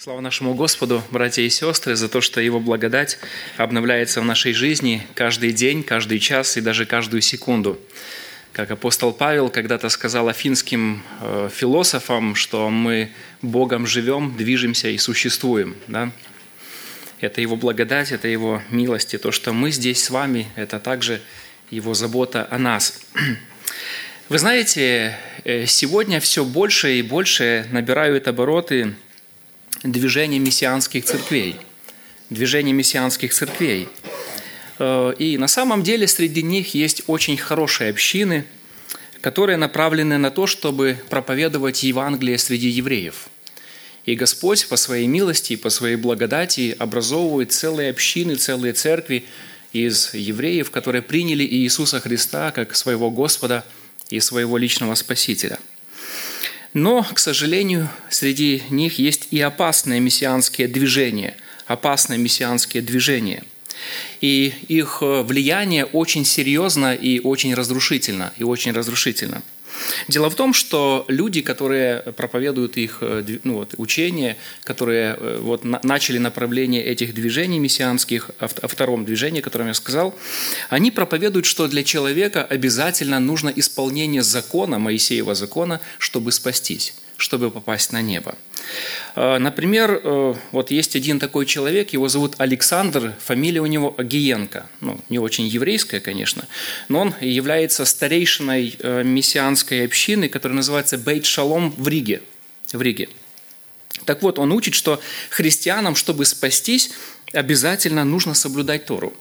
Слава нашему Господу, братья и сестры, за то, что Его благодать обновляется в нашей жизни каждый день, каждый час и даже каждую секунду. Как апостол Павел когда-то сказал афинским э, философам, что мы Богом живем, движемся и существуем. Да? Это Его благодать, это Его милость, и то, что мы здесь с вами, это также Его забота о нас. Вы знаете, э, сегодня все больше и больше набирают обороты – движение мессианских церквей. Движение мессианских церквей. Э, и на самом деле среди них есть очень хорошие общины, которые направлены на то, чтобы проповедовать Евангелие среди евреев. И Господь по своей милости и по своей благодати образовывает целые общины, целые церкви из евреев, которые приняли Иисуса Христа как своего Господа и своего личного Спасителя – но, к сожалению, среди них есть и опасные мессианские движения, опасные мессианские движения. И их э, влияние очень серьезно и очень разрушительно, и очень разрушительно – Дело в том, что люди, которые проповедуют их э, ну, вот, учения, которые э, вот, начали направление этих движений мессианских, о втором движении, о котором я сказал, они проповедуют, что для человека обязательно нужно исполнение закона, Моисеева закона, чтобы спастись чтобы попасть на небо. Э, например, э, вот есть один такой человек, его зовут Александр, фамилия у него Агиенко. Ну, не очень еврейская, конечно, но он является старейшиной э, мессианской общины, которая называется Бейт Шалом в Риге. В Риге. Так вот, он учит, что христианам, чтобы спастись, обязательно нужно соблюдать Тору.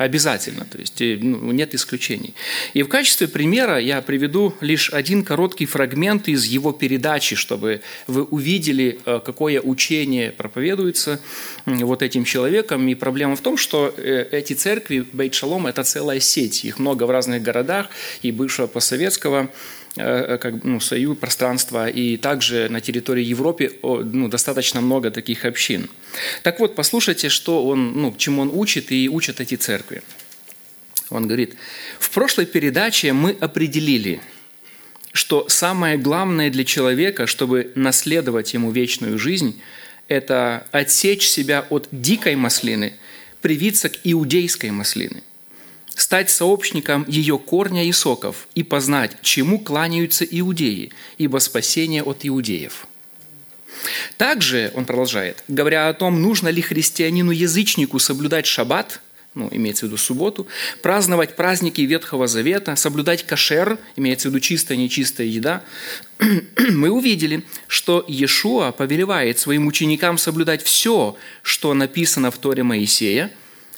Обязательно, то есть ну, нет исключений. И в качестве примера я приведу лишь один короткий фрагмент из его передачи, чтобы вы увидели, э, какое учение проповедуется вот этим человеком. И проблема в том, что э, эти церкви Бейт Шалом – это целая сеть, их много в разных городах, и бывшего постсоветского как, ну, союз, пространства, и также на территории Европы ну, достаточно много таких общин. Так вот, послушайте, что он, ну, чему он учит и учат эти церкви. Он говорит, в прошлой передаче мы определили, что самое главное для человека, чтобы наследовать ему вечную жизнь, это отсечь себя от дикой маслины, привиться к иудейской маслины стать сообщником ее корня и соков и познать, чему кланяются иудеи, ибо спасение от иудеев. Также, он продолжает, говоря о том, нужно ли христианину-язычнику соблюдать шаббат, ну, имеется в виду субботу, праздновать праздники Ветхого Завета, соблюдать кашер, имеется в виду чистая, нечистая еда, мы увидели, что Иешуа повелевает своим ученикам соблюдать все, что написано в Торе Моисея,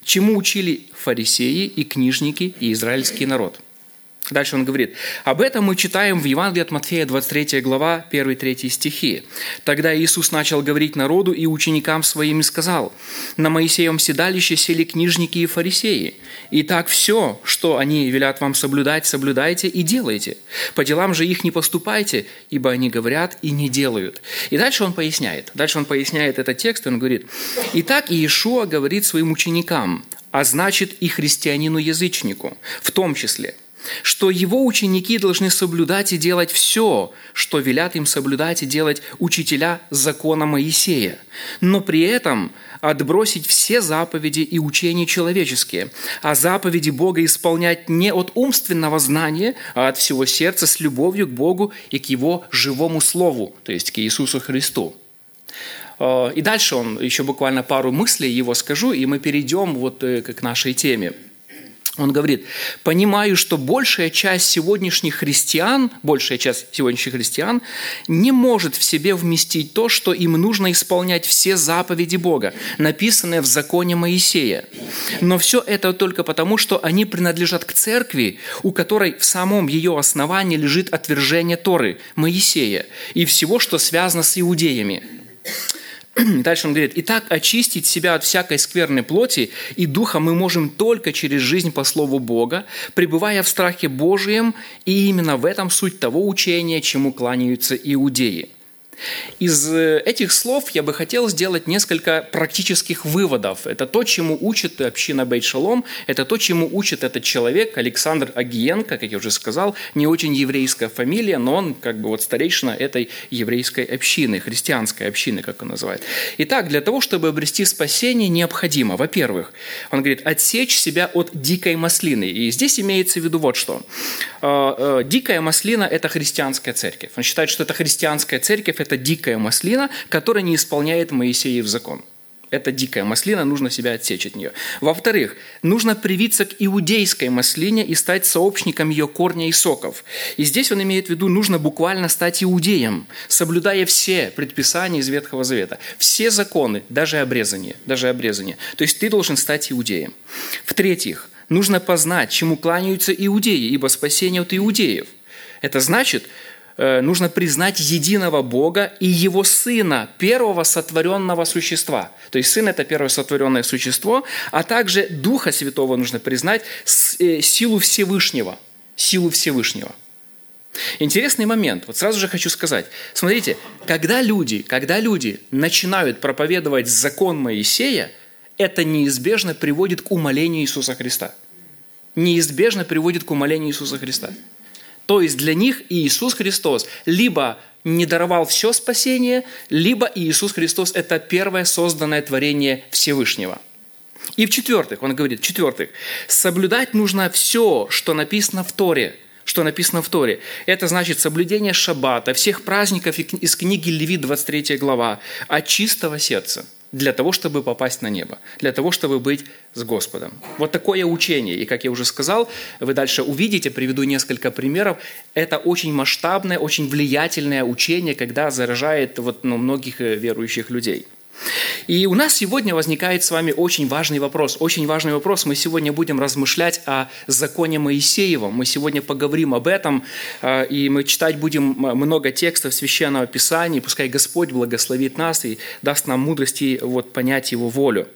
чему учили фарисеи и книжники и израильский народ. Дальше он говорит, об этом мы читаем в Евангелии от Матфея, 23 глава, 1-3 стихи. Тогда Иисус начал говорить народу и ученикам своим и сказал, «На Моисеевом седалище сели книжники и фарисеи. И так все, что они велят вам соблюдать, соблюдайте и делайте. По делам же их не поступайте, ибо они говорят и не делают». И дальше он поясняет. Дальше он поясняет этот текст, и он говорит, «Итак, Иешуа говорит своим ученикам, а значит и христианину-язычнику, в том числе – что его ученики должны соблюдать и делать все, что велят им соблюдать и делать учителя закона Моисея, но при этом отбросить все заповеди и учения человеческие, а заповеди Бога исполнять не от умственного знания, а от всего сердца с любовью к Богу и к Его живому Слову, то есть к Иисусу Христу. Э, и дальше он, еще буквально пару мыслей его скажу, и мы перейдем вот э, к нашей теме – он говорит, понимаю, что большая часть сегодняшних христиан, большая часть сегодняшних христиан не может в себе вместить то, что им нужно исполнять все заповеди Бога, написанные в законе Моисея. Но все это только потому, что они принадлежат к церкви, у которой в самом ее основании лежит отвержение Торы, Моисея и всего, что связано с иудеями. Дальше он говорит, «Итак, очистить себя от всякой скверной плоти и духа мы можем только через жизнь по Слову Бога, пребывая в страхе Божием, и именно в этом суть того учения, чему кланяются иудеи». Из э, этих слов я бы хотел сделать несколько практических выводов. Это то, чему учит община Бейт-Шалом, это то, чему учит этот человек, Александр Агиенко, как я уже сказал, не очень еврейская фамилия, но он как бы вот старейшина этой еврейской общины, христианской общины, как он называет. Итак, для того, чтобы обрести спасение, необходимо, во-первых, он говорит, отсечь себя от дикой маслины. И здесь имеется в виду вот что. Э, э, дикая маслина – это христианская церковь. Он считает, что это христианская церковь, это дикая маслина, которая не исполняет Моисеев закон. Это дикая маслина, нужно себя отсечь от нее. Во-вторых, нужно привиться к иудейской маслине и стать сообщником ее корня и соков. И здесь он имеет в виду, нужно буквально стать иудеем, соблюдая все предписания из Ветхого Завета, все законы, даже обрезание, даже обрезание. То есть ты должен стать иудеем. В-третьих, нужно познать, чему кланяются иудеи, ибо спасение от иудеев. Это значит, нужно признать единого Бога и Его Сына, первого сотворенного существа. То есть Сын – это первое сотворенное существо, а также Духа Святого нужно признать, э, силу Всевышнего. Силу Всевышнего. Интересный момент. Вот сразу же хочу сказать. Смотрите, когда люди, когда люди начинают проповедовать закон Моисея, это неизбежно приводит к умолению Иисуса Христа. Неизбежно приводит к умолению Иисуса Христа. То есть для них Иисус Христос либо не даровал все спасение, либо Иисус Христос – это первое созданное творение Всевышнего. И в-четвертых, он говорит, в-четвертых, соблюдать нужно все, что написано в Торе – что написано в Торе. Это значит соблюдение шаббата, всех праздников из книги Левит, 23 глава, от чистого сердца – для того, чтобы попасть на небо, для того, чтобы быть с Господом. Вот такое учение. И, как я уже сказал, вы дальше увидите, приведу несколько примеров. Это очень масштабное, очень влиятельное учение, когда заражает вот, ну, многих э, верующих людей – и у нас сегодня возникает с вами очень важный вопрос. Очень важный вопрос. Мы сегодня будем размышлять о законе Моисеевом. Мы сегодня поговорим об этом, э, и мы читать будем много текстов Священного Писания. Пускай Господь благословит нас и даст нам мудрости вот, понять Его волю.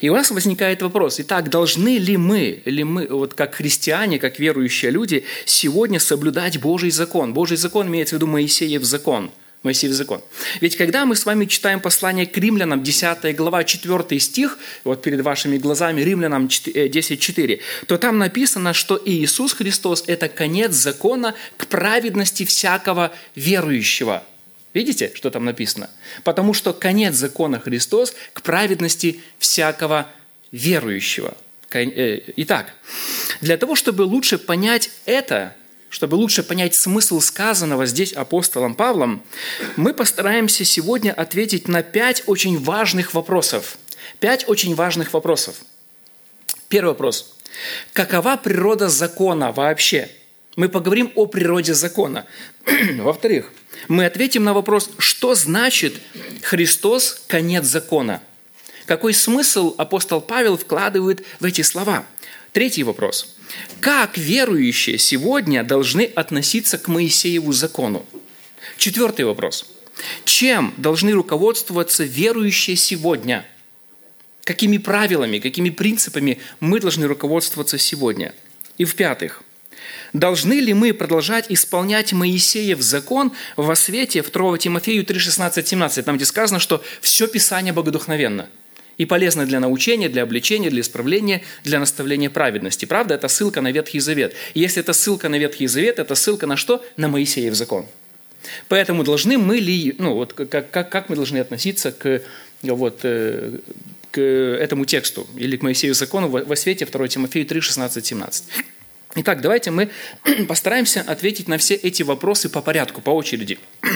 И у нас возникает вопрос. Итак, должны ли мы, или мы, вот как христиане, как верующие люди, сегодня соблюдать Божий закон? Божий закон имеется в виду Моисеев закон – Моисеев закон. Ведь когда мы с вами читаем послание к римлянам, 10 глава, 4 стих, вот перед вашими глазами, римлянам 10.4, э, то там написано, что Иисус Христос – это конец закона к праведности всякого верующего. Видите, что там написано? Потому что конец закона Христос к праведности всякого верующего. Э, итак, для того, чтобы лучше понять это, чтобы лучше понять смысл сказанного здесь апостолом Павлом, мы постараемся сегодня ответить на пять очень важных вопросов. Пять очень важных вопросов. Первый вопрос. Какова природа закона вообще? Мы поговорим о природе закона. Во-вторых, мы ответим на вопрос, что значит Христос – конец закона? Какой смысл апостол Павел вкладывает в эти слова? Третий вопрос. Как верующие сегодня должны относиться к Моисееву закону? Четвертый вопрос. Чем должны руководствоваться верующие сегодня? Какими правилами, какими принципами мы должны руководствоваться сегодня? И в-пятых, должны ли мы продолжать исполнять Моисеев закон во свете 2 Тимофею 3, 16, 17, там где сказано, что все Писание богодухновенно – и полезно для научения, для обличения, для исправления, для наставления праведности. Правда, это ссылка на Ветхий Завет. И если это ссылка на Ветхий Завет, это ссылка на что? На Моисеев закон. Поэтому должны мы ли, ну вот как, как, как мы должны относиться к, вот, э, к этому тексту или к Моисею закону во свете 2 Тимофею 3, 16, 17. Итак, давайте мы постараемся ответить на все эти вопросы по порядку, по очереди.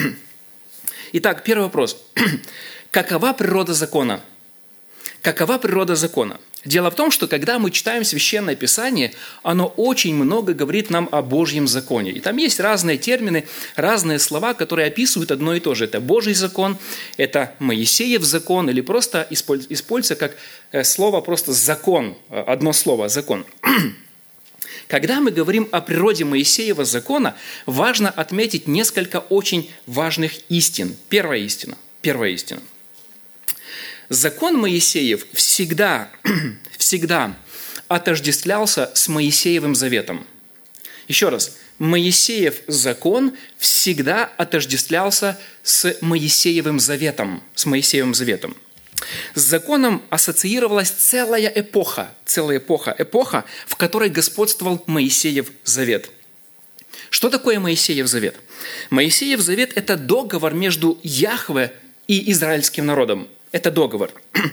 Итак, первый вопрос. Какова природа закона? Какова природа закона? Дело в том, что когда мы читаем Священное Писание, оно очень много говорит нам о Божьем законе. И там есть разные термины, разные слова, которые описывают одно и то же. Это Божий закон, это Моисеев закон, или просто используется как э, слово просто закон, э, одно слово закон. Когда мы говорим о природе Моисеева закона, важно отметить несколько очень важных истин. Первая истина. Первая истина – Закон Моисеев всегда, всегда отождествлялся с Моисеевым заветом. Еще раз, Моисеев закон всегда отождествлялся с Моисеевым заветом, с Моисеевым заветом. С законом ассоциировалась целая эпоха, целая эпоха, эпоха, в которой господствовал Моисеев завет. Что такое Моисеев завет? Моисеев завет – это договор между Яхве и израильским народом. Это договор.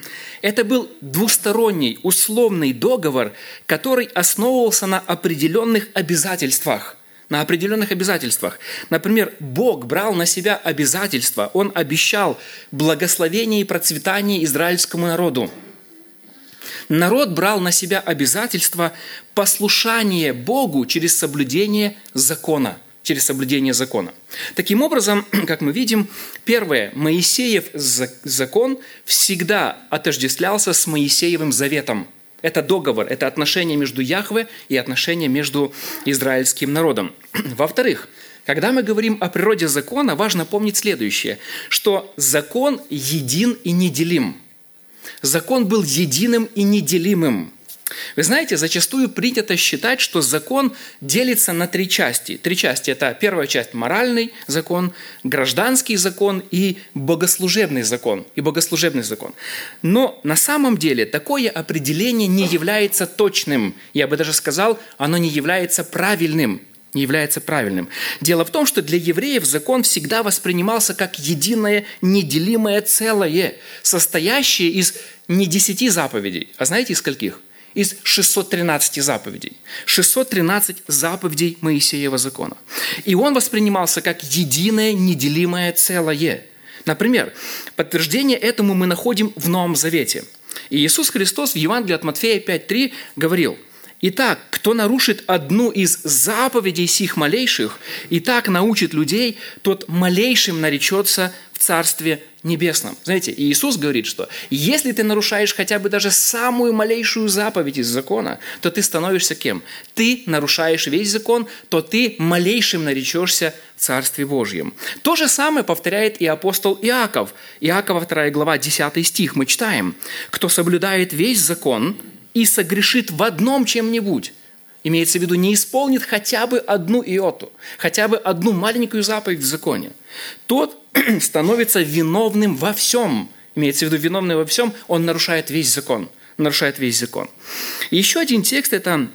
Это был двусторонний, условный договор, который основывался на определенных обязательствах – на определенных обязательствах. Например, Бог брал на себя обязательства, Он обещал благословение и процветание израильскому народу. Народ брал на себя обязательства послушания Богу через соблюдение закона – через соблюдение закона. Таким образом, как мы видим, первое, Моисеев закон всегда отождествлялся с Моисеевым заветом – это договор, это отношение между Яхве и отношение между израильским народом. Во-вторых, когда мы говорим о природе закона, важно помнить следующее, что закон един и неделим. Закон был единым и неделимым. Вы знаете, зачастую принято считать, что закон делится на три части. Три части – это первая часть – моральный закон, гражданский закон и богослужебный закон. И богослужебный закон. Но на самом деле такое определение не является точным. Я бы даже сказал, оно не является правильным не является правильным. Дело в том, что для евреев закон всегда воспринимался как единое, неделимое целое, состоящее из не десяти заповедей, а знаете из скольких? Из 613 заповедей. 613 заповедей Моисеева закона. И он воспринимался как единое, неделимое целое. Например, подтверждение этому мы находим в Новом Завете. И Иисус Христос в Евангелии от Матфея 5.3 говорил, «Итак, кто нарушит одну из заповедей сих малейших и так научит людей, тот малейшим наречется в Царстве Небесном. Знаете, Иисус говорит, что если ты нарушаешь хотя бы даже самую малейшую заповедь из закона, то ты становишься кем? Ты нарушаешь весь закон, то ты малейшим наречешься в Царстве Божьем. То же самое повторяет и апостол Иаков. Иакова 2 глава 10 стих мы читаем. «Кто соблюдает весь закон и согрешит в одном чем-нибудь, имеется в виду, не исполнит хотя бы одну иоту, хотя бы одну маленькую заповедь в законе, тот становится виновным во всем. Имеется в виду, виновный во всем, он нарушает весь закон. Нарушает весь закон. Еще один текст – это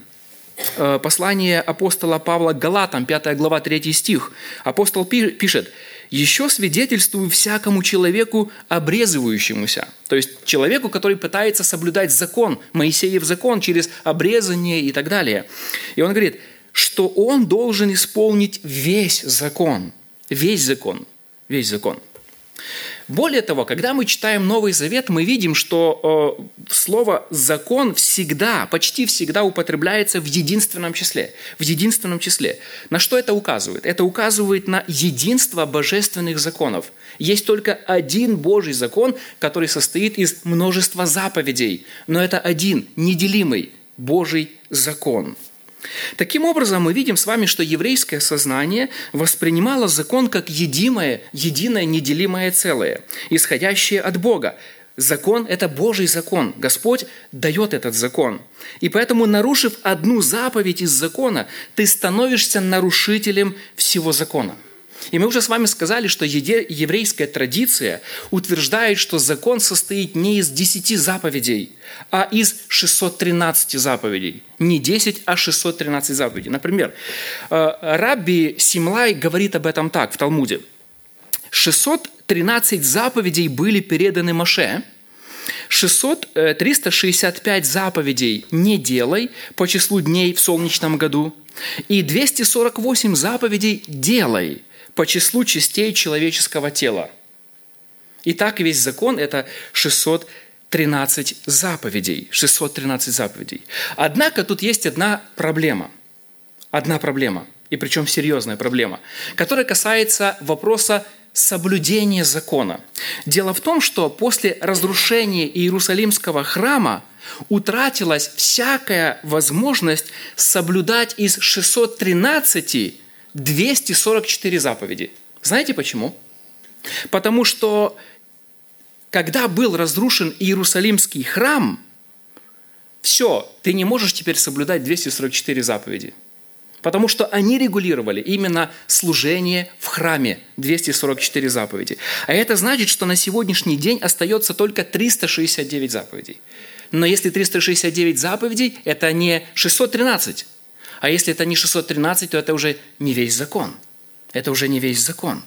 э, послание апостола Павла Галатам, 5 глава, 3 стих. Апостол пишет, «Еще свидетельствую всякому человеку, обрезывающемуся». То есть человеку, который пытается соблюдать закон, Моисеев закон через обрезание и так далее. И он говорит, что он должен исполнить весь закон. Весь закон весь закон. Более того, когда мы читаем Новый Завет, мы видим, что э, слово «закон» всегда, почти всегда употребляется в единственном числе. В единственном числе. На что это указывает? Это указывает на единство божественных законов. Есть только один Божий закон, который состоит из множества заповедей, но это один, неделимый Божий закон – Таким образом, мы видим с вами, что еврейское сознание воспринимало закон как единое, единое неделимое целое, исходящее от Бога. Закон – это Божий закон. Господь дает этот закон. И поэтому, нарушив одну заповедь из закона, ты становишься нарушителем всего закона – и мы уже с вами сказали, что еврейская традиция утверждает, что закон состоит не из 10 заповедей, а из 613 заповедей. Не 10, а 613 заповедей. Например, э, Рабби Симлай говорит об этом так в Талмуде. 613 заповедей были переданы Маше, 600, 365 заповедей «не делай» по числу дней в солнечном году и 248 заповедей «делай» по числу частей человеческого тела. Итак, весь закон – это 613 заповедей. 613 заповедей. Однако тут есть одна проблема. Одна проблема, и причем серьезная проблема, которая касается вопроса соблюдения закона. Дело в том, что после разрушения Иерусалимского храма утратилась всякая возможность соблюдать из 613 244 заповеди. Знаете почему? Потому что когда был разрушен Иерусалимский храм, все, ты не можешь теперь соблюдать 244 заповеди. потому что они регулировали именно служение в храме, 244 заповеди. А это значит, что на сегодняшний день остается только 369 заповедей. Но если 369 заповедей, это не 613. А если это не 613, то это уже не весь закон. Это уже не весь закон.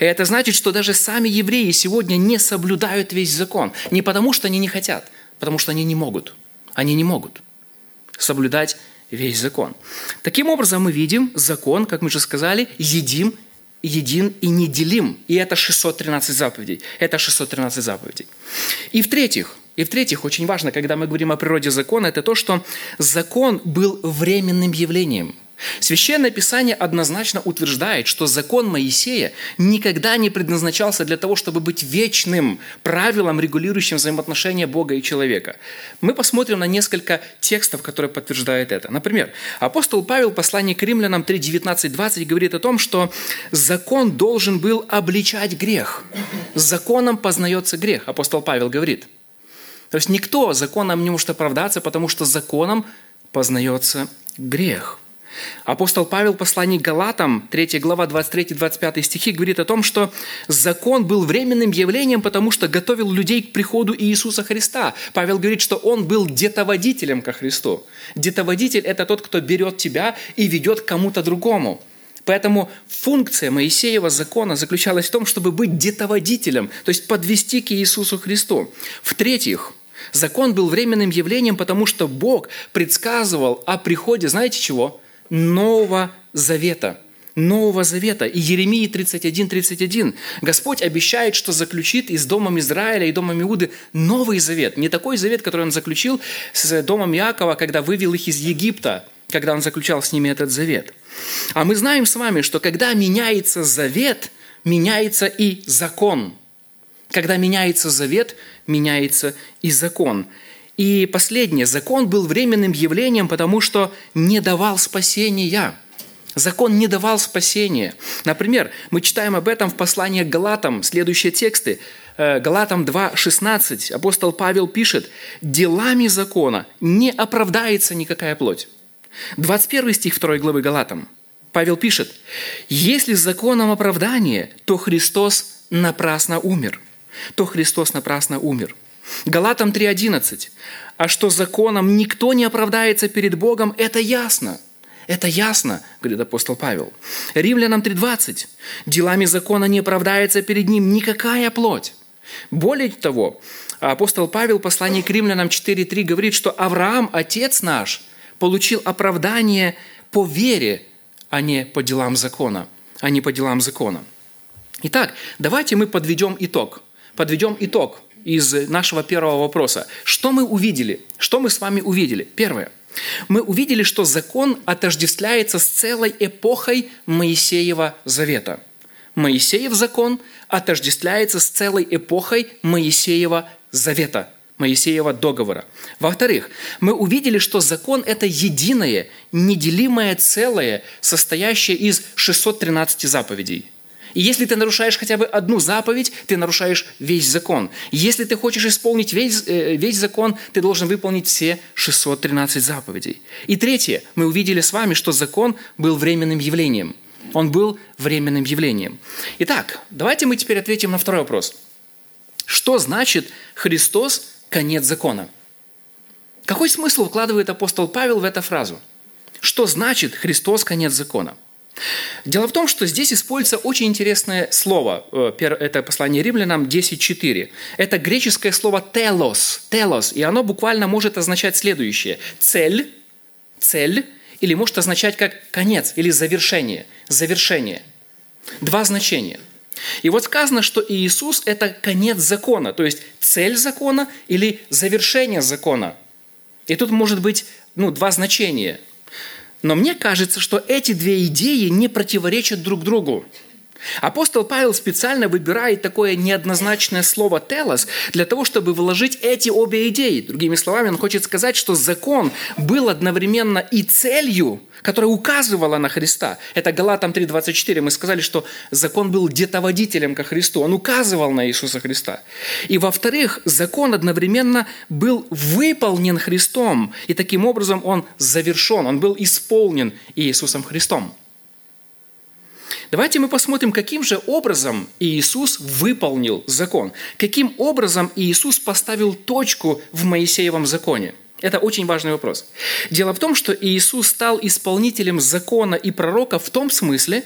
И это значит, что даже сами евреи сегодня не соблюдают весь закон. Не потому, что они не хотят, потому что они не могут. Они не могут соблюдать весь закон. Таким образом, мы видим закон, как мы же сказали, едим, един и неделим. И это 613 заповедей. Это 613 заповедей. И в-третьих, и в-третьих, очень важно, когда мы говорим о природе закона, это то, что закон был временным явлением – Священное Писание однозначно утверждает, что закон Моисея никогда не предназначался для того, чтобы быть вечным правилом, регулирующим взаимоотношения Бога и человека. Мы посмотрим на несколько текстов, которые подтверждают это. Например, апостол Павел в послании к римлянам 3, 19, 20 говорит о том, что закон должен был обличать грех. Законом познается грех, апостол Павел говорит. То есть никто законом не может оправдаться, потому что законом познается грех. Апостол Павел в послании Галатам, 3 глава, 23-25 стихи, говорит о том, что закон был временным явлением, потому что готовил людей к приходу Иисуса Христа. Павел говорит, что он был детоводителем ко Христу. Детоводитель – это тот, кто берет тебя и ведет к кому-то другому. Поэтому функция Моисеева закона заключалась в том, чтобы быть детоводителем, то есть подвести к Иисусу Христу. В-третьих, закон был временным явлением, потому что Бог предсказывал о приходе, знаете чего? Нового Завета. Нового Завета. И Еремии 31, 31. Господь обещает, что заключит и с Домом Израиля, и Домом Иуды Новый Завет. Не такой Завет, который Он заключил с Домом Иакова, когда вывел их из Египта, когда Он заключал с ними этот Завет. А мы знаем с вами, что когда меняется Завет, меняется и закон. Когда меняется Завет, меняется и закон. И последнее, закон был временным явлением, потому что не давал спасения. Закон не давал спасения. Например, мы читаем об этом в послании к Галатам, следующие тексты. Э, Галатам 2.16 апостол Павел пишет, «Делами закона не оправдается никакая плоть». 21 стих 2 главы Галатам. Павел пишет, «Если законом оправдание, то Христос напрасно умер». То Христос напрасно умер – Галатам 3.11. А что законом никто не оправдается перед Богом, это ясно. Это ясно, говорит апостол Павел. Римлянам 3.20. Делами закона не оправдается перед ним никакая плоть. Более того, апостол Павел в послании к римлянам 4.3 говорит, что Авраам, отец наш, получил оправдание по вере, а не по делам закона. А не по делам закона. Итак, давайте мы подведем итог. Подведем итог из нашего первого вопроса. Что мы увидели? Что мы с вами увидели? Первое. Мы увидели, что закон отождествляется с целой эпохой Моисеева завета. Моисеев закон отождествляется с целой эпохой Моисеева завета, Моисеева договора. Во-вторых, мы увидели, что закон – это единое, неделимое целое, состоящее из 613 заповедей – и если ты нарушаешь хотя бы одну заповедь, ты нарушаешь весь закон. Если ты хочешь исполнить весь, э, весь закон, ты должен выполнить все 613 заповедей. И третье, мы увидели с вами, что закон был временным явлением. Он был временным явлением. Итак, давайте мы теперь ответим на второй вопрос. Что значит Христос – конец закона? Какой смысл вкладывает апостол Павел в эту фразу? Что значит Христос – конец закона? Дело в том, что здесь используется очень интересное слово. Э, это послание римлянам 10.4. Это греческое слово «телос», «телос», и оно буквально может означать следующее. Цель, цель, или может означать как конец или завершение, завершение. Два значения. И вот сказано, что Иисус – это конец закона, то есть цель закона или завершение закона. И тут может быть ну, два значения – но мне кажется, что эти две идеи не противоречат друг другу. Апостол Павел специально выбирает такое неоднозначное слово «телос» для того, чтобы вложить эти обе идеи. Другими словами, он хочет сказать, что закон был одновременно и целью, которая указывала на Христа. Это Галатам 3.24. Мы сказали, что закон был детоводителем ко Христу. Он указывал на Иисуса Христа. И во-вторых, закон одновременно был выполнен Христом. И таким образом он завершен, он был исполнен Иисусом Христом. Давайте мы посмотрим, каким же образом Иисус выполнил закон. Каким образом Иисус поставил точку в Моисеевом законе. Это очень важный вопрос. Дело в том, что Иисус стал исполнителем закона и пророка в том смысле,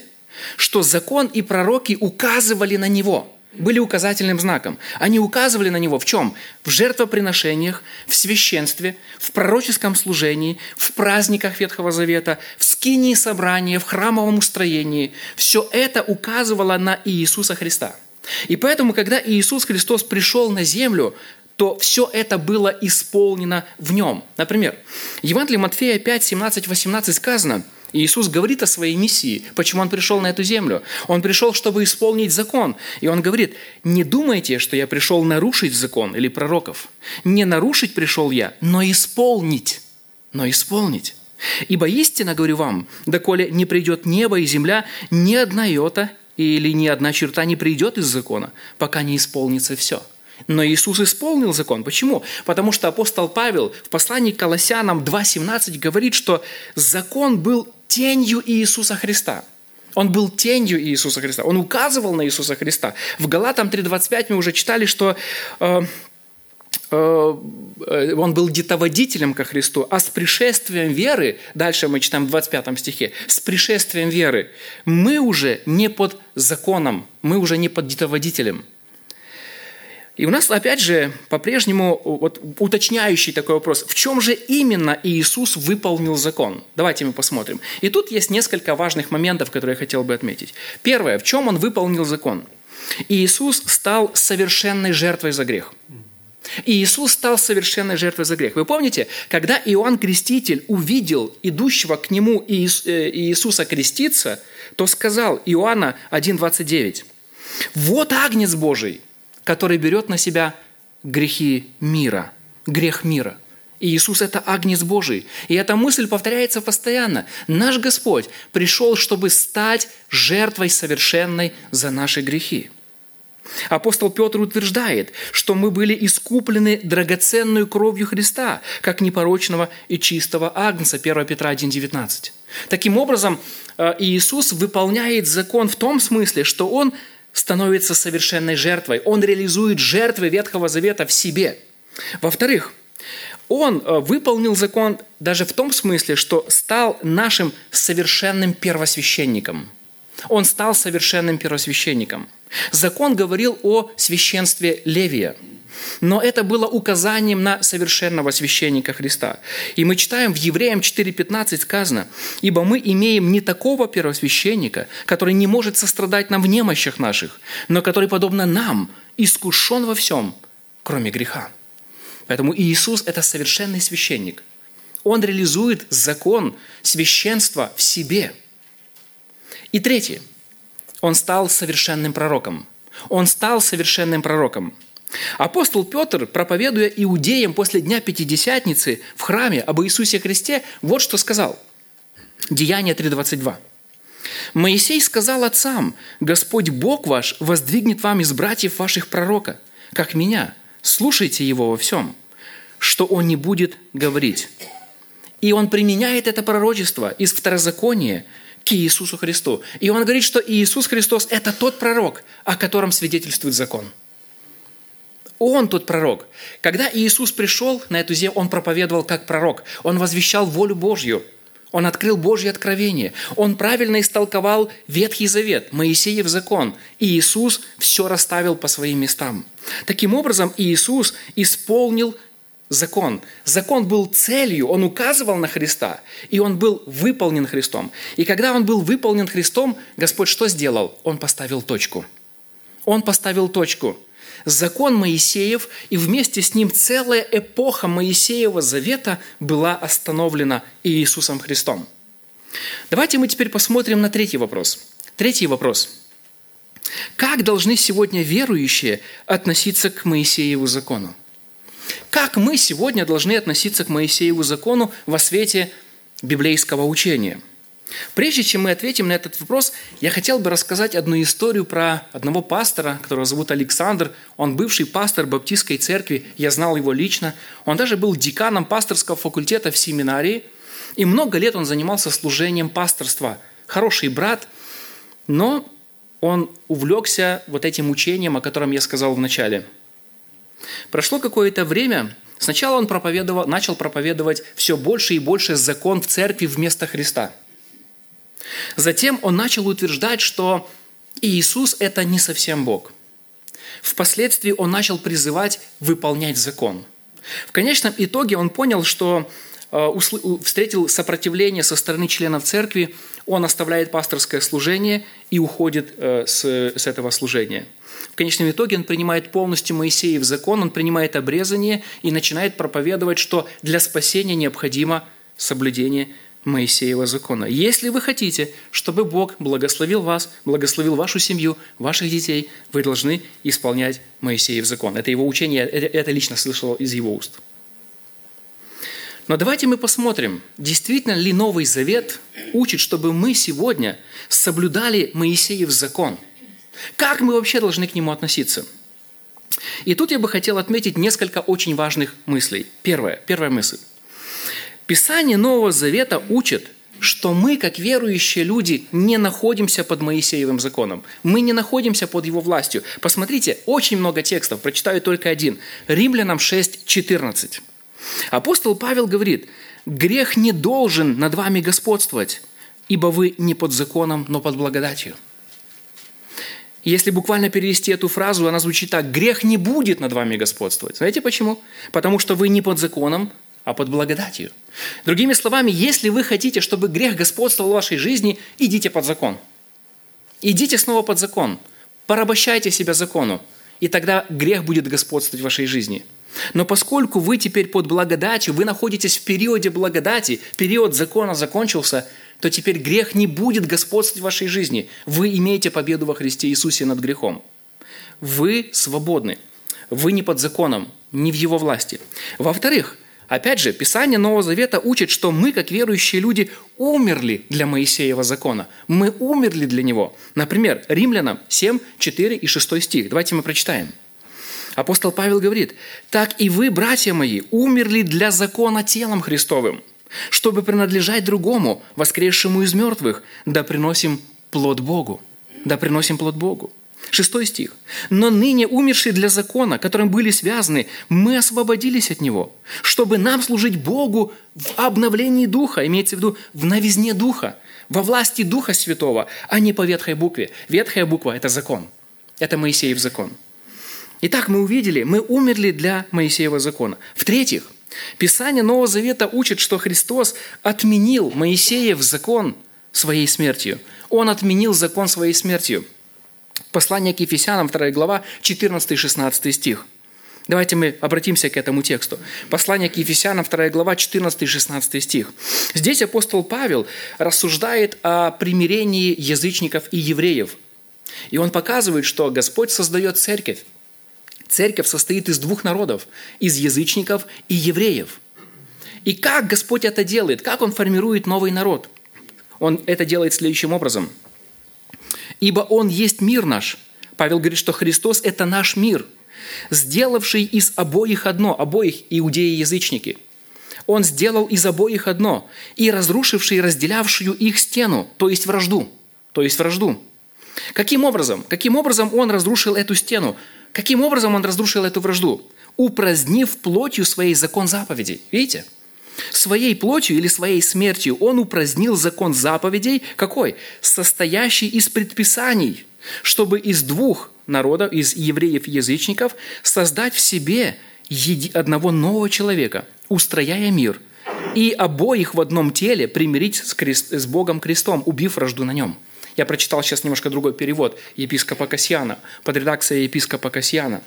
что закон и пророки указывали на Него – были указательным знаком. Они указывали на него в чем? В жертвоприношениях, в священстве, в пророческом служении, в праздниках Ветхого Завета, в скинии собрания, в храмовом устроении. Все это указывало на Иисуса Христа. И поэтому, когда Иисус Христос пришел на землю, то все это было исполнено в нем. Например, в Евангелии Матфея 5, 17, 18 сказано – Иисус говорит о своей миссии, почему Он пришел на эту землю. Он пришел, чтобы исполнить закон. И Он говорит, не думайте, что я пришел нарушить закон или пророков. Не нарушить пришел я, но исполнить. Но исполнить. Ибо истинно говорю вам, доколе не придет небо и земля, ни одна йота или ни одна черта не придет из закона, пока не исполнится все. Но Иисус исполнил закон. Почему? Потому что апостол Павел в послании к Колоссянам 2.17 говорит, что закон был тенью Иисуса Христа. Он был тенью Иисуса Христа. Он указывал на Иисуса Христа. В Галатам 3.25 мы уже читали, что э, э, он был детоводителем ко Христу, а с пришествием веры, дальше мы читаем в 25 стихе, с пришествием веры мы уже не под законом, мы уже не под детоводителем – и у нас, опять же, по-прежнему вот, уточняющий такой вопрос. В чем же именно Иисус выполнил закон? Давайте мы посмотрим. И тут есть несколько важных моментов, которые я хотел бы отметить. Первое. В чем Он выполнил закон? Иисус стал совершенной жертвой за грех. Иисус стал совершенной жертвой за грех. Вы помните, когда Иоанн Креститель увидел идущего к нему э, Иисуса креститься, то сказал Иоанна 1,29, «Вот Агнец Божий, который берет на себя грехи мира, грех мира. И Иисус – это Агнец Божий. И эта мысль повторяется постоянно. Наш Господь пришел, чтобы стать жертвой совершенной за наши грехи. Апостол Петр утверждает, что мы были искуплены драгоценной кровью Христа, как непорочного и чистого Агнца, 1 Петра 1,19. Таким образом, э, Иисус выполняет закон в том смысле, что Он становится совершенной жертвой. Он реализует жертвы Ветхого Завета в себе. Во-вторых, он э, выполнил закон даже в том смысле, что стал нашим совершенным первосвященником. Он стал совершенным первосвященником. Закон говорил о священстве Левия – но это было указанием на совершенного священника Христа. И мы читаем в Евреям 4.15 сказано, «Ибо мы имеем не такого первосвященника, который не может сострадать нам в немощах наших, но который, подобно нам, искушен во всем, кроме греха». Поэтому Иисус – это совершенный священник. Он реализует закон священства в себе. И третье. Он стал совершенным пророком. Он стал совершенным пророком – Апостол Петр, проповедуя иудеям после Дня Пятидесятницы в храме об Иисусе Христе, вот что сказал. Деяние 3.22. «Моисей сказал отцам, Господь Бог ваш воздвигнет вам из братьев ваших пророка, как меня. Слушайте его во всем, что он не будет говорить». И он применяет это пророчество из второзакония к Иисусу Христу. И он говорит, что Иисус Христос – это тот пророк, о котором свидетельствует закон – он тот пророк. Когда Иисус пришел на эту землю, Он проповедовал как пророк. Он возвещал волю Божью. Он открыл Божье откровение. Он правильно истолковал Ветхий Завет, Моисеев закон. И Иисус все расставил по своим местам. Таким образом, Иисус исполнил закон. Закон был целью, он указывал на Христа, и он был выполнен Христом. И когда он был выполнен Христом, Господь что сделал? Он поставил точку. Он поставил точку – закон Моисеев, и вместе с ним целая эпоха Моисеева завета была остановлена Иисусом Христом. Давайте мы теперь посмотрим на третий вопрос. Третий вопрос. Как должны сегодня верующие относиться к Моисееву закону? Как мы сегодня должны относиться к Моисееву закону во свете библейского учения? Прежде чем мы ответим на этот вопрос, я хотел бы рассказать одну историю про одного пастора, которого зовут Александр. Он бывший пастор Баптистской церкви, я знал его лично. Он даже был деканом пасторского факультета в семинарии, и много лет он занимался служением пасторства. Хороший брат, но он увлекся вот этим учением, о котором я сказал в начале. Прошло какое-то время, сначала он проповедовал, начал проповедовать все больше и больше закон в церкви вместо Христа. Затем он начал утверждать, что Иисус – это не совсем Бог. Впоследствии он начал призывать выполнять закон. В конечном итоге он понял, что Э, встретил сопротивление со стороны членов церкви, он оставляет пасторское служение и уходит э, с, с этого служения. В конечном итоге он принимает полностью Моисеев закон, он принимает обрезание и начинает проповедовать, что для спасения необходимо соблюдение Моисеева закона. Если вы хотите, чтобы Бог благословил вас, благословил вашу семью, ваших детей, вы должны исполнять Моисеев закон. Это его учение, это лично слышал из его уст. Но давайте мы посмотрим, действительно ли Новый Завет учит, чтобы мы сегодня соблюдали Моисеев закон. Как мы вообще должны к нему относиться? И тут я бы хотел отметить несколько очень важных мыслей. Первое, первая мысль. Писание Нового Завета учит, что мы, как верующие люди, не находимся под Моисеевым законом. Мы не находимся под его властью. Посмотрите, очень много текстов, прочитаю только один. Римлянам 6, 14. Апостол Павел говорит, грех не должен над вами господствовать, ибо вы не под законом, но под благодатью. Если буквально перевести эту фразу, она звучит так. Грех не будет над вами господствовать. Знаете почему? Потому что вы не под законом, а под благодатью. Другими словами, если вы хотите, чтобы грех господствовал в вашей жизни, идите под закон. Идите снова под закон. Порабощайте себя закону. И тогда грех будет господствовать в вашей жизни – но поскольку вы теперь под благодатью, вы находитесь в периоде благодати, период закона закончился, то теперь грех не будет господствовать в вашей жизни. Вы имеете победу во Христе Иисусе над грехом. Вы свободны. Вы не под законом, не в его власти. Во-вторых, опять же, Писание Нового Завета учит, что мы, как верующие люди, умерли для Моисеева закона. Мы умерли для него. Например, Римлянам 7, 4 и 6 стих. Давайте мы прочитаем. Апостол Павел говорит, «Так и вы, братья мои, умерли для закона телом Христовым, чтобы принадлежать другому, воскресшему из мертвых, да приносим плод Богу». Да приносим плод Богу. Шестой стих. «Но ныне умершие для закона, которым были связаны, мы освободились от него, чтобы нам служить Богу в обновлении Духа, имеется в виду в новизне Духа, во власти Духа Святого, а не по ветхой букве. Ветхая буква – это закон. Это Моисеев закон. Итак, мы увидели, мы умерли для Моисеева закона. В-третьих, Писание Нового Завета учит, что Христос отменил Моисеев закон своей смертью. Он отменил закон своей смертью. Послание к Ефесянам, 2 глава, 14-16 стих. Давайте мы обратимся к этому тексту. Послание к Ефесянам, 2 глава, 14-16 стих. Здесь апостол Павел рассуждает о примирении язычников и евреев. И он показывает, что Господь создает церковь. Церковь состоит из двух народов, из язычников и евреев. И как Господь это делает? Как Он формирует новый народ? Он это делает следующим образом. «Ибо Он есть мир наш». Павел говорит, что Христос – это наш мир, сделавший из обоих одно, обоих иудеи и язычники. Он сделал из обоих одно, и разрушивший разделявшую их стену, то есть вражду, то есть вражду. Каким образом? Каким образом он разрушил эту стену? Каким образом он разрушил эту вражду? Упразднив плотью своей закон заповедей. Видите? Своей плотью или своей смертью он упразднил закон заповедей, какой? Состоящий из предписаний, чтобы из двух народов, из евреев и язычников, создать в себе одного нового человека, устрояя мир, и обоих в одном теле примирить с, крест, с Богом крестом, убив вражду на нем – я прочитал сейчас немножко другой перевод епископа Касьяна, под редакцией епископа Касьяна.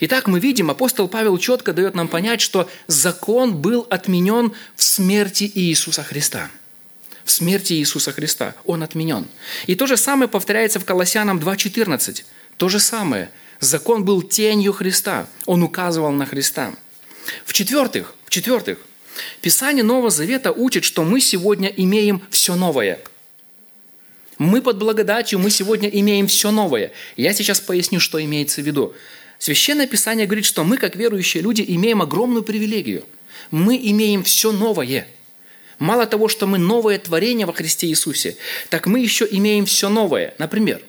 Итак, мы видим, апостол Павел четко дает нам понять, что закон был отменен в смерти Иисуса Христа. в смерти Иисуса Христа. Он отменен. И то же самое повторяется в Колоссянам 2.14. То же самое. Закон был тенью Христа. Он указывал на Христа. В-четвертых, в-четвертых, Писание Нового Завета учит, что мы сегодня имеем все новое. Мы под благодатью, мы сегодня имеем все новое. Я сейчас поясню, что имеется в виду. Священное Писание говорит, что мы, как верующие люди, имеем огромную привилегию. Мы имеем все новое. Мало того, что мы новое творение во Христе Иисусе, так мы еще имеем все новое. Например,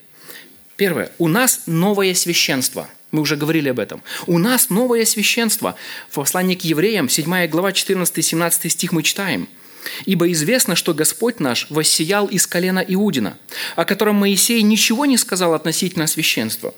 первое, у нас новое священство – мы уже говорили об этом. У нас новое священство. В послании к евреям, 7 глава, 14-17 стих мы читаем. «Ибо известно, что Господь наш воссиял из колена Иудина, о котором Моисей ничего не сказал относительно священства,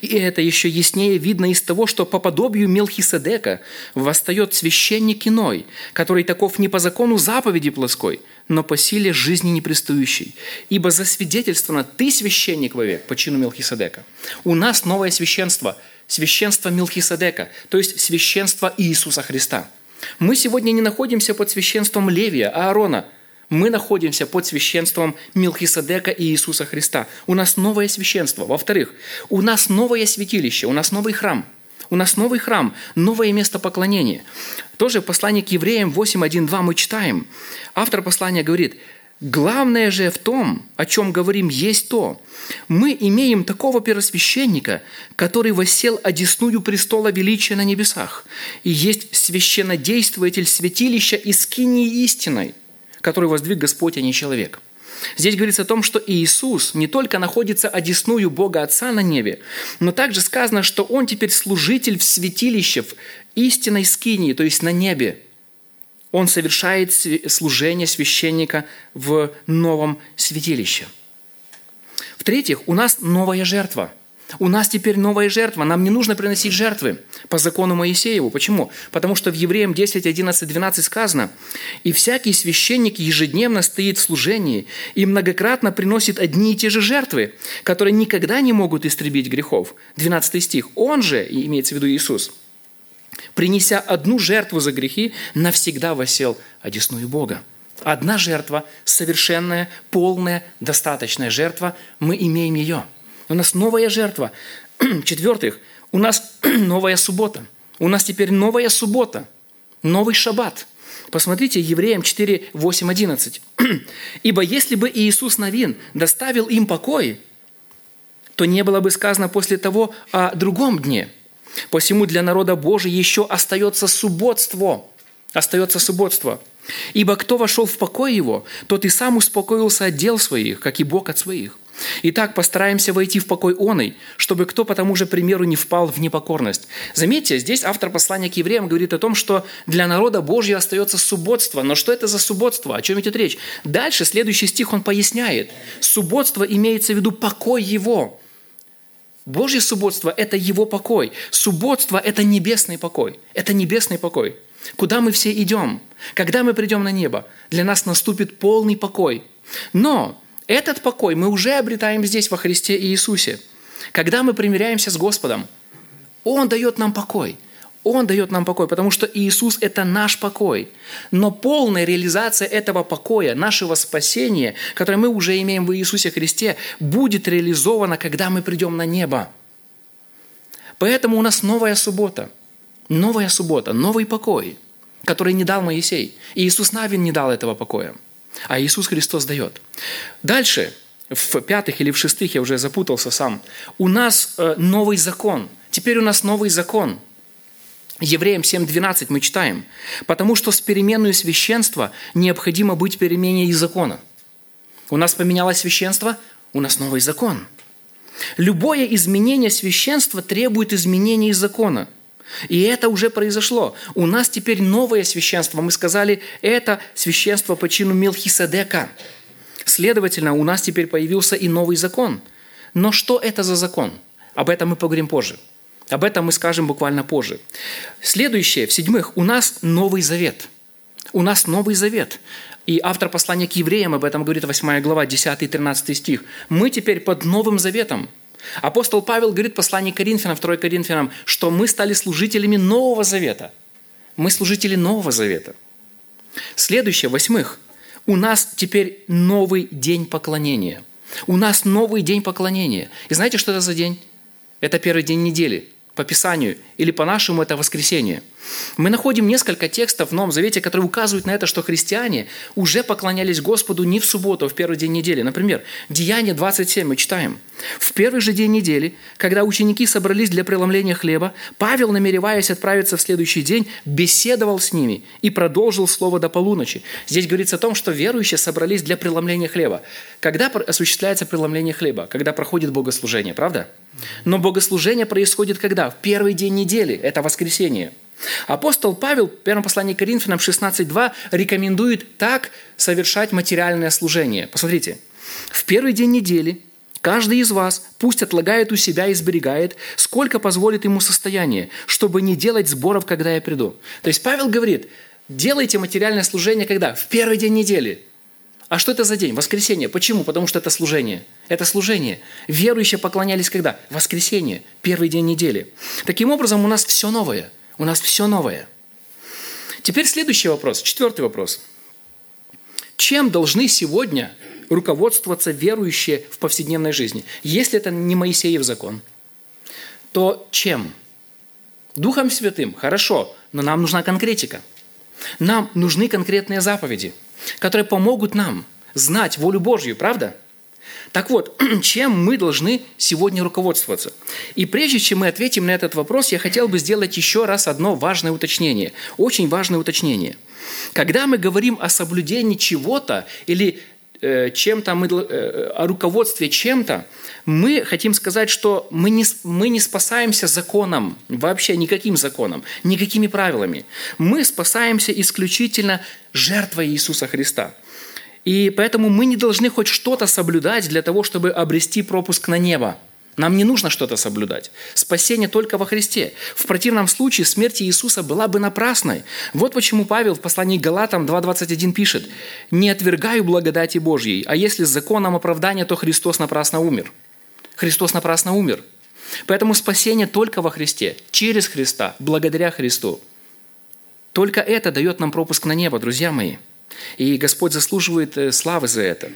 и это еще яснее видно из того, что по подобию Мелхиседека восстает священник иной, который таков не по закону заповеди плоской, но по силе жизни непристующей. Ибо засвидетельствовано, ты священник вовек по чину Мелхиседека. У нас новое священство, священство Мелхиседека, то есть священство Иисуса Христа. Мы сегодня не находимся под священством Левия, Аарона – мы находимся под священством Милхиседека и Иисуса Христа. У нас новое священство. Во-вторых, у нас новое святилище, у нас новый храм. У нас новый храм, новое место поклонения. Тоже послание к евреям 8.1.2 мы читаем. Автор послания говорит, Главное же в том, о чем говорим, есть то. Мы имеем такого первосвященника, который воссел одесную престола величия на небесах, и есть священнодействователь святилища и скинии истиной – который воздвиг Господь, а не человек. Здесь говорится о том, что Иисус не только находится одесную Бога Отца на небе, но также сказано, что Он теперь служитель в святилище, в истинной скинии, то есть на небе. Он совершает служение священника в новом святилище. В-третьих, у нас новая жертва – у нас теперь новая жертва. Нам не нужно приносить жертвы по закону Моисееву. Почему? Потому что в Евреям 10, 11, 12 сказано, «И всякий священник ежедневно стоит в служении и многократно приносит одни и те же жертвы, которые никогда не могут истребить грехов». 12 стих. Он же, имеется в виду Иисус, принеся одну жертву за грехи, навсегда восел одесную Бога. Одна жертва, совершенная, полная, достаточная жертва, мы имеем ее – у нас новая жертва. четвертых у нас новая суббота. У нас теперь новая суббота, новый шаббат. Посмотрите, Евреям 4, 8, 11. «Ибо если бы Иисус Новин доставил им покой, то не было бы сказано после того о другом дне. Посему для народа Божия еще остается субботство. Остается субботство. Ибо кто вошел в покой его, тот и сам успокоился от дел своих, как и Бог от своих. Итак, постараемся войти в покой оной, чтобы кто по тому же примеру не впал в непокорность. Заметьте, здесь автор послания к евреям говорит о том, что для народа Божьего остается субботство. Но что это за субботство? О чем идет речь? Дальше, следующий стих он поясняет. Субботство имеется в виду покой его. Божье субботство – это его покой. Субботство – это небесный покой. Это небесный покой. Куда мы все идем? Когда мы придем на небо? Для нас наступит полный покой. Но этот покой мы уже обретаем здесь, во Христе Иисусе. Когда мы примиряемся с Господом, Он дает нам покой. Он дает нам покой, потому что Иисус – это наш покой. Но полная реализация этого покоя, нашего спасения, которое мы уже имеем в Иисусе Христе, будет реализована, когда мы придем на небо. Поэтому у нас новая суббота. Новая суббота, новый покой, который не дал Моисей. И Иисус Навин не дал этого покоя а Иисус Христос дает. Дальше, в пятых или в шестых, я уже запутался сам, у нас э, новый закон. Теперь у нас новый закон. Евреям 7.12 мы читаем. «Потому что с переменной священства необходимо быть перемене и закона». У нас поменялось священство, у нас новый закон. Любое изменение священства требует изменения из закона – и это уже произошло. У нас теперь новое священство. Мы сказали, это священство по чину Мелхиседека. Следовательно, у нас теперь появился и новый закон. Но что это за закон? Об этом мы поговорим позже. Об этом мы скажем буквально позже. Следующее, в-седьмых, у нас Новый Завет. У нас Новый Завет. И автор послания к евреям об этом говорит, 8 глава, 10 и 13 стих. Мы теперь под Новым Заветом – Апостол Павел говорит в послании Коринфянам, 2 Коринфянам, что мы стали служителями Нового Завета. Мы служители Нового Завета. Следующее, восьмых. у нас теперь новый день поклонения. У нас новый день поклонения. И знаете, что это за день? Это первый день недели по Писанию, или по-нашему это воскресенье. Мы находим несколько текстов в Новом Завете, которые указывают на это, что христиане уже поклонялись Господу не в субботу, а в первый день недели. Например, Деяние 27 мы читаем. «В первый же день недели, когда ученики собрались для преломления хлеба, Павел, намереваясь отправиться в следующий день, беседовал с ними и продолжил слово до полуночи». Здесь говорится о том, что верующие собрались для преломления хлеба. Когда осуществляется преломление хлеба? Когда проходит богослужение, правда? Но богослужение происходит когда? В первый день недели, это воскресенье. Апостол Павел в первом послании к Коринфянам 16.2 рекомендует так совершать материальное служение. Посмотрите. В первый день недели каждый из вас пусть отлагает у себя и сберегает, сколько позволит ему состояние, чтобы не делать сборов, когда я приду. То есть Павел говорит, делайте материальное служение когда? В первый день недели. А что это за день? Воскресенье. Почему? Потому что это служение. Это служение. Верующие поклонялись когда? Воскресенье. Первый день недели. Таким образом, у нас все новое – у нас все новое. Теперь следующий вопрос, четвертый вопрос. Чем должны сегодня руководствоваться верующие в повседневной жизни? Если это не Моисеев закон, то чем? Духом Святым, хорошо, но нам нужна конкретика. Нам нужны конкретные заповеди, которые помогут нам знать волю Божью, правда? Так вот, чем мы должны сегодня руководствоваться? И прежде чем мы ответим на этот вопрос, я хотел бы сделать еще раз одно важное уточнение, очень важное уточнение. Когда мы говорим о соблюдении чего-то или э, чем-то, мы, э, о руководстве чем-то, мы хотим сказать, что мы не, мы не спасаемся законом, вообще никаким законом, никакими правилами. Мы спасаемся исключительно жертвой Иисуса Христа – и поэтому мы не должны хоть что-то соблюдать для того, чтобы обрести пропуск на небо. Нам не нужно что-то соблюдать. Спасение только во Христе. В противном случае смерть Иисуса была бы напрасной. Вот почему Павел в послании к Галатам 2.21 пишет «Не отвергаю благодати Божьей, а если с законом оправдания, то Христос напрасно умер». Христос напрасно умер. Поэтому спасение только во Христе, через Христа, благодаря Христу. Только это дает нам пропуск на небо, друзья мои – и Господь заслуживает э, славы за это.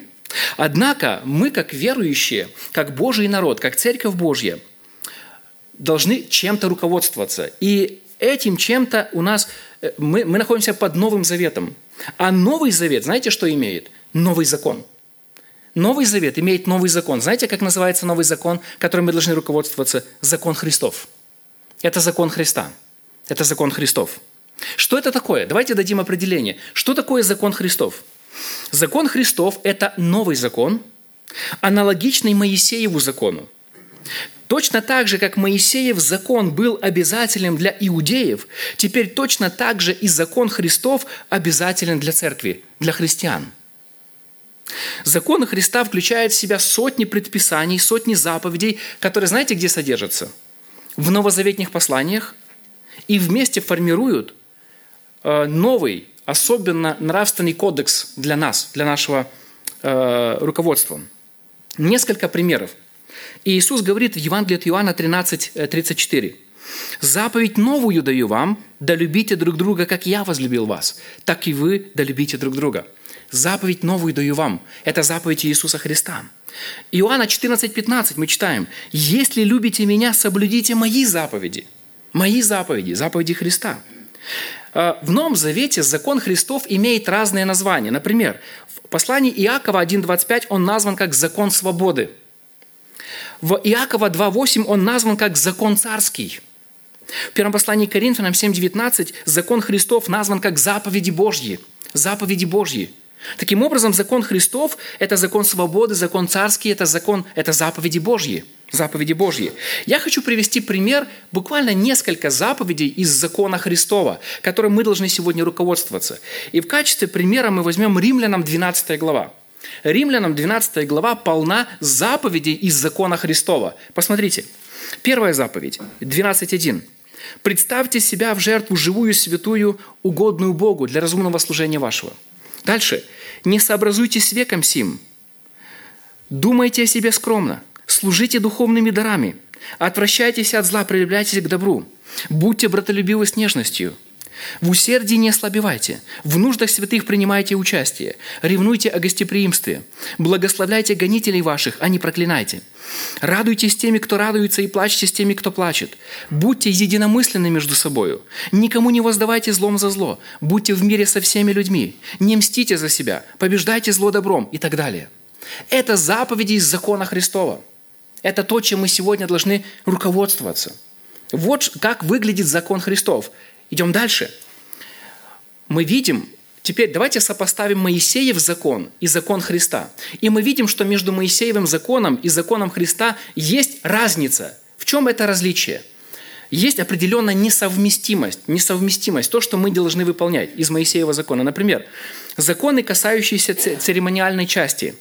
Однако мы, как верующие, как Божий народ, как Церковь Божья, должны чем-то руководствоваться. И этим чем-то у нас, э, мы, мы находимся под Новым Заветом. А Новый Завет, знаете, что имеет? Новый закон. Новый Завет имеет новый закон. Знаете, как называется новый закон, которым мы должны руководствоваться? Закон Христов. Это закон Христа. Это закон Христов. Что это такое? Давайте дадим определение. Что такое закон Христов? Закон Христов – это новый закон, аналогичный Моисееву закону. Точно так же, как Моисеев закон был обязателен для иудеев, теперь точно так же и закон Христов обязателен для церкви, для христиан. Закон Христа включает в себя сотни предписаний, сотни заповедей, которые знаете, где содержатся? В новозаветных посланиях и вместе формируют новый, особенно нравственный кодекс для нас, для нашего э, руководства. Несколько примеров. Иисус говорит в Евангелии от Иоанна 13, 34. Э, «Заповедь новую даю вам, да любите друг друга, как я возлюбил вас, так и вы да любите друг друга». Заповедь новую даю вам. Это заповедь Иисуса Христа. Иоанна 14, 15 мы читаем. «Если любите меня, соблюдите мои заповеди». Мои заповеди, заповеди Христа. Э, в Новом Завете закон Христов имеет разные названия. Например, в послании Иакова 1.25 он назван как закон свободы. В Иакова 2.8 он назван как закон царский. В первом послании Коринфянам 7.19 закон Христов назван как заповеди Божьи. Заповеди Божьи. Таким образом, закон Христов – это закон свободы, закон царский, это закон, это заповеди Божьи – заповеди Божьи. Я хочу привести пример, буквально несколько заповедей из закона Христова, которым мы должны сегодня руководствоваться. И в качестве примера мы возьмем Римлянам 12 глава. Римлянам 12 глава полна заповедей из закона Христова. Посмотрите. Первая заповедь, 12.1. «Представьте себя в жертву живую, святую, угодную Богу для разумного служения вашего». Дальше. «Не сообразуйтесь веком сим, думайте о себе скромно, Служите духовными дарами. Отвращайтесь от зла, проявляйтесь к добру. Будьте братолюбивы с нежностью. В усердии не ослабевайте, в нуждах святых принимайте участие, ревнуйте о гостеприимстве, благословляйте гонителей ваших, а не проклинайте. Радуйтесь теми, кто радуется, и плачьте с теми, кто плачет. Будьте единомысленны между собою. Никому не воздавайте злом за зло. Будьте в мире со всеми людьми. Не мстите за себя. Побеждайте зло добром и так далее. Это заповеди из закона Христова. Это то, чем мы сегодня должны руководствоваться. Вот как выглядит закон Христов. Идем дальше. Мы видим, теперь давайте сопоставим Моисеев закон и закон Христа. И мы видим, что между Моисеевым законом и законом Христа есть разница. В чем это различие? Есть определенная несовместимость, несовместимость, то, что мы должны выполнять из Моисеева закона. Например, законы, касающиеся церемониальной части,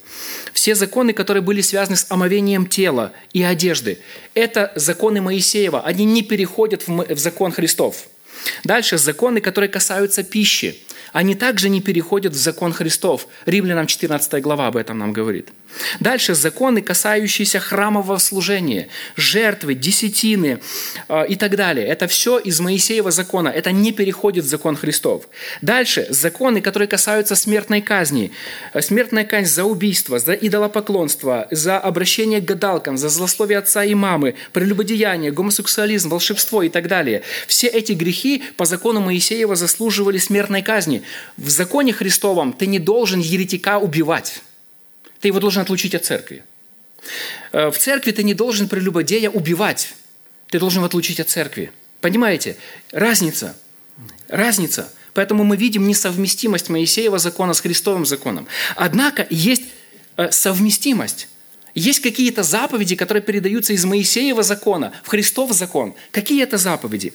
все законы, которые были связаны с омовением тела и одежды, это законы Моисеева, они не переходят в закон Христов – Дальше законы, которые касаются пищи, они также не переходят в закон Христов. Римлянам 14 глава об этом нам говорит. Дальше законы, касающиеся храмового служения, жертвы, десятины э, и так далее. Это все из Моисеева закона. Это не переходит в закон Христов. Дальше законы, которые касаются смертной казни. Э, смертная казнь за убийство, за идолопоклонство, за обращение к гадалкам, за злословие отца и мамы, прелюбодеяние, гомосексуализм, волшебство и так далее. Все эти грехи по закону Моисеева заслуживали смертной казни. В законе Христовом ты не должен еретика убивать. Ты его должен отлучить от церкви. Э, в церкви ты не должен прелюбодея убивать. Ты должен его отлучить от церкви. Понимаете? Разница. Разница. Поэтому мы видим несовместимость Моисеева закона с Христовым законом. Однако есть э, совместимость. Есть какие-то заповеди, которые передаются из Моисеева закона в Христов закон. Какие это заповеди?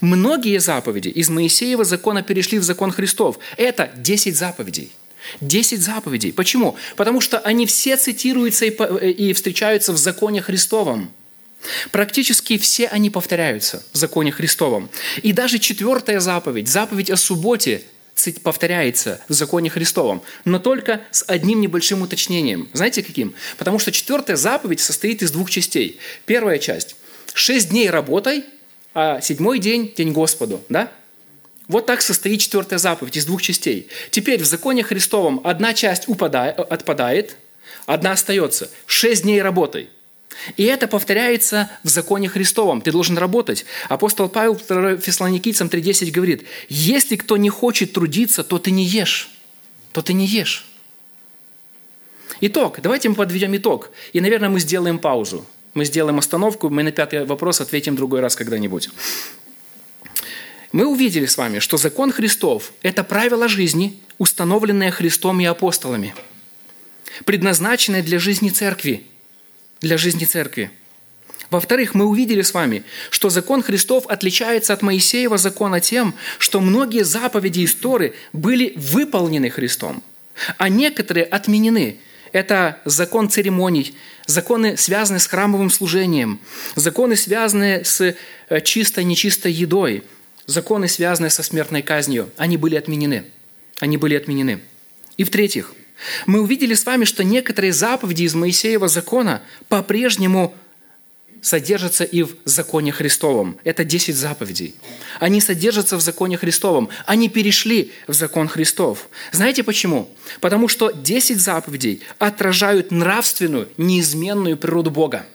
Многие заповеди из Моисеева закона перешли в закон Христов. Это 10 заповедей. 10 заповедей. Почему? Потому что они все цитируются и встречаются в законе Христовом. Практически все они повторяются в законе Христовом. И даже четвертая заповедь, заповедь о субботе, повторяется в законе Христовом, но только с одним небольшим уточнением. Знаете каким? Потому что четвертая заповедь состоит из двух частей. Первая часть – шесть дней работай, а седьмой день – день Господу. Да? Вот так состоит четвертая заповедь из двух частей. Теперь в законе Христовом одна часть упадает, отпадает, одна остается. Шесть дней работай – и это повторяется в законе Христовом. Ты должен работать. Апостол Павел Фессалоникийцам 3.10 говорит, если кто не хочет трудиться, то ты не ешь. То ты не ешь. Итог. Давайте мы подведем итог. И, наверное, мы сделаем паузу. Мы сделаем остановку, мы на пятый вопрос ответим другой раз когда-нибудь. Мы увидели с вами, что закон Христов – это правило жизни, установленное Христом и апостолами, предназначенное для жизни церкви – для жизни церкви. Во-вторых, мы увидели с вами, что закон Христов отличается от Моисеева закона тем, что многие заповеди истории были выполнены Христом, а некоторые отменены. Это закон церемоний, законы, связанные с храмовым служением, законы, связанные с э, чистой, нечистой едой, законы, связанные со смертной казнью. Они были отменены. Они были отменены. И в-третьих, мы увидели с вами, что некоторые заповеди из Моисеева закона по-прежнему содержатся и в законе Христовом. Это 10 заповедей. Они содержатся в законе Христовом. Они перешли в закон Христов. Знаете почему? Потому что 10 заповедей отражают нравственную, неизменную природу Бога.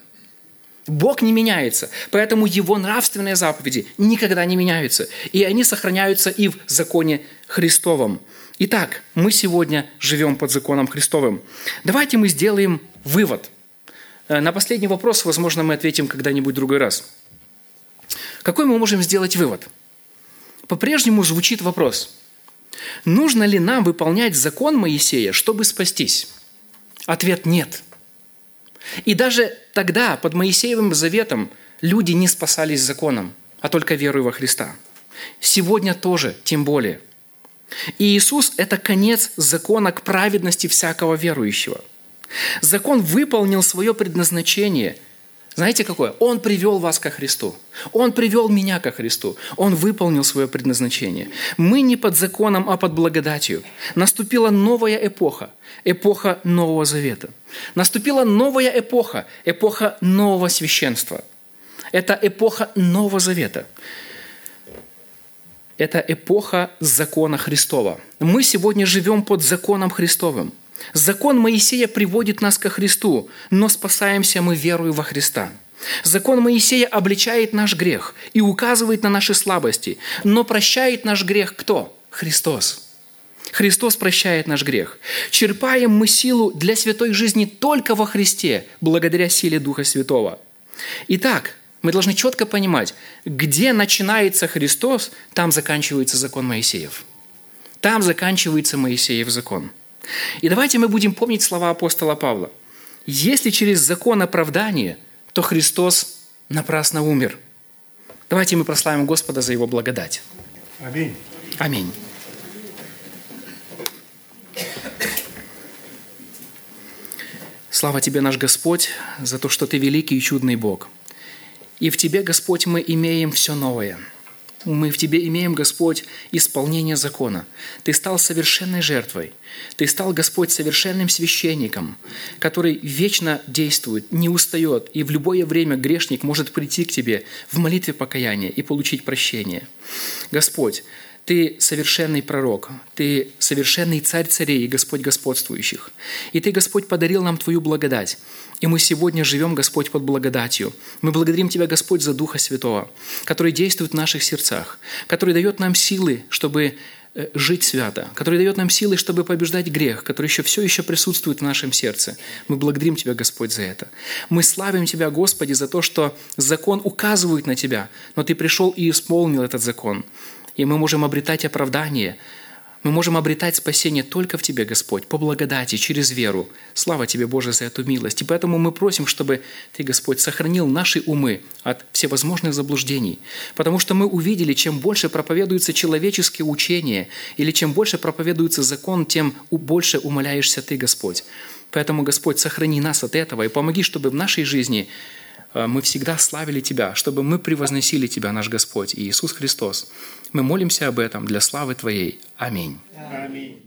Бог не меняется, поэтому Его нравственные заповеди никогда не меняются. И они сохраняются и в законе Христовом. Итак, мы сегодня живем под законом Христовым. Давайте мы сделаем вывод. Э, на последний вопрос, возможно, мы ответим когда-нибудь другой раз. Какой мы можем сделать вывод? По-прежнему звучит вопрос. Нужно ли нам выполнять закон Моисея, чтобы спастись? Ответ – нет. И даже тогда, под Моисеевым заветом, люди не спасались законом, а только верой во Христа. Сегодня тоже, тем более – и Иисус – это конец закона к праведности всякого верующего. Закон выполнил свое предназначение. Знаете какое? Он привел вас ко Христу. Он привел меня ко Христу. Он выполнил свое предназначение. Мы не под законом, а под благодатью. Наступила новая эпоха. Эпоха Нового Завета. Наступила новая эпоха. Эпоха нового священства. Это эпоха Нового Завета. – это эпоха закона Христова. Мы сегодня живем под законом Христовым. Закон Моисея приводит нас ко Христу, но спасаемся мы верою во Христа. Закон Моисея обличает наш грех и указывает на наши слабости, но прощает наш грех кто? Христос. Христос прощает наш грех. Черпаем мы силу для святой жизни только во Христе, благодаря силе Духа Святого. Итак, мы должны четко понимать, где начинается Христос, там заканчивается закон Моисеев. Там заканчивается Моисеев закон. И давайте мы будем помнить слова апостола Павла. Если через закон оправдания, то Христос напрасно умер. Давайте мы прославим Господа за Его благодать. Аминь. Аминь. Слава Тебе, наш Господь, за то, что Ты великий и чудный Бог. И в Тебе, Господь, мы имеем все новое. Мы в Тебе имеем, Господь, исполнение закона. Ты стал совершенной жертвой. Ты стал, Господь, совершенным священником, который вечно действует, не устает, и в любое время грешник может прийти к Тебе в молитве покаяния и получить прощение. Господь, ты совершенный пророк, Ты совершенный царь царей и Господь господствующих. И Ты, Господь, подарил нам Твою благодать. И мы сегодня живем, Господь, под благодатью. Мы благодарим Тебя, Господь, за Духа Святого, который действует в наших сердцах, который дает нам силы, чтобы э, жить свято, который дает нам силы, чтобы побеждать грех, который еще все еще присутствует в нашем сердце. Мы благодарим Тебя, Господь, за это. Мы славим Тебя, Господи, за то, что закон указывает на Тебя, но Ты пришел и исполнил этот закон и мы можем обретать оправдание, мы можем обретать спасение только в Тебе, Господь, по благодати, через веру. Слава Тебе, Боже, за эту милость. И поэтому мы просим, чтобы Ты, Господь, сохранил наши умы от всевозможных заблуждений. Потому что мы увидели, чем больше проповедуется человеческие учения, или чем больше проповедуется закон, тем больше умоляешься Ты, Господь. Поэтому, Господь, сохрани нас от этого и помоги, чтобы в нашей жизни Э, мы всегда славили Тебя, чтобы мы превозносили Тебя, наш Господь Иисус Христос. Мы молимся об этом для славы Твоей. Аминь. Аминь.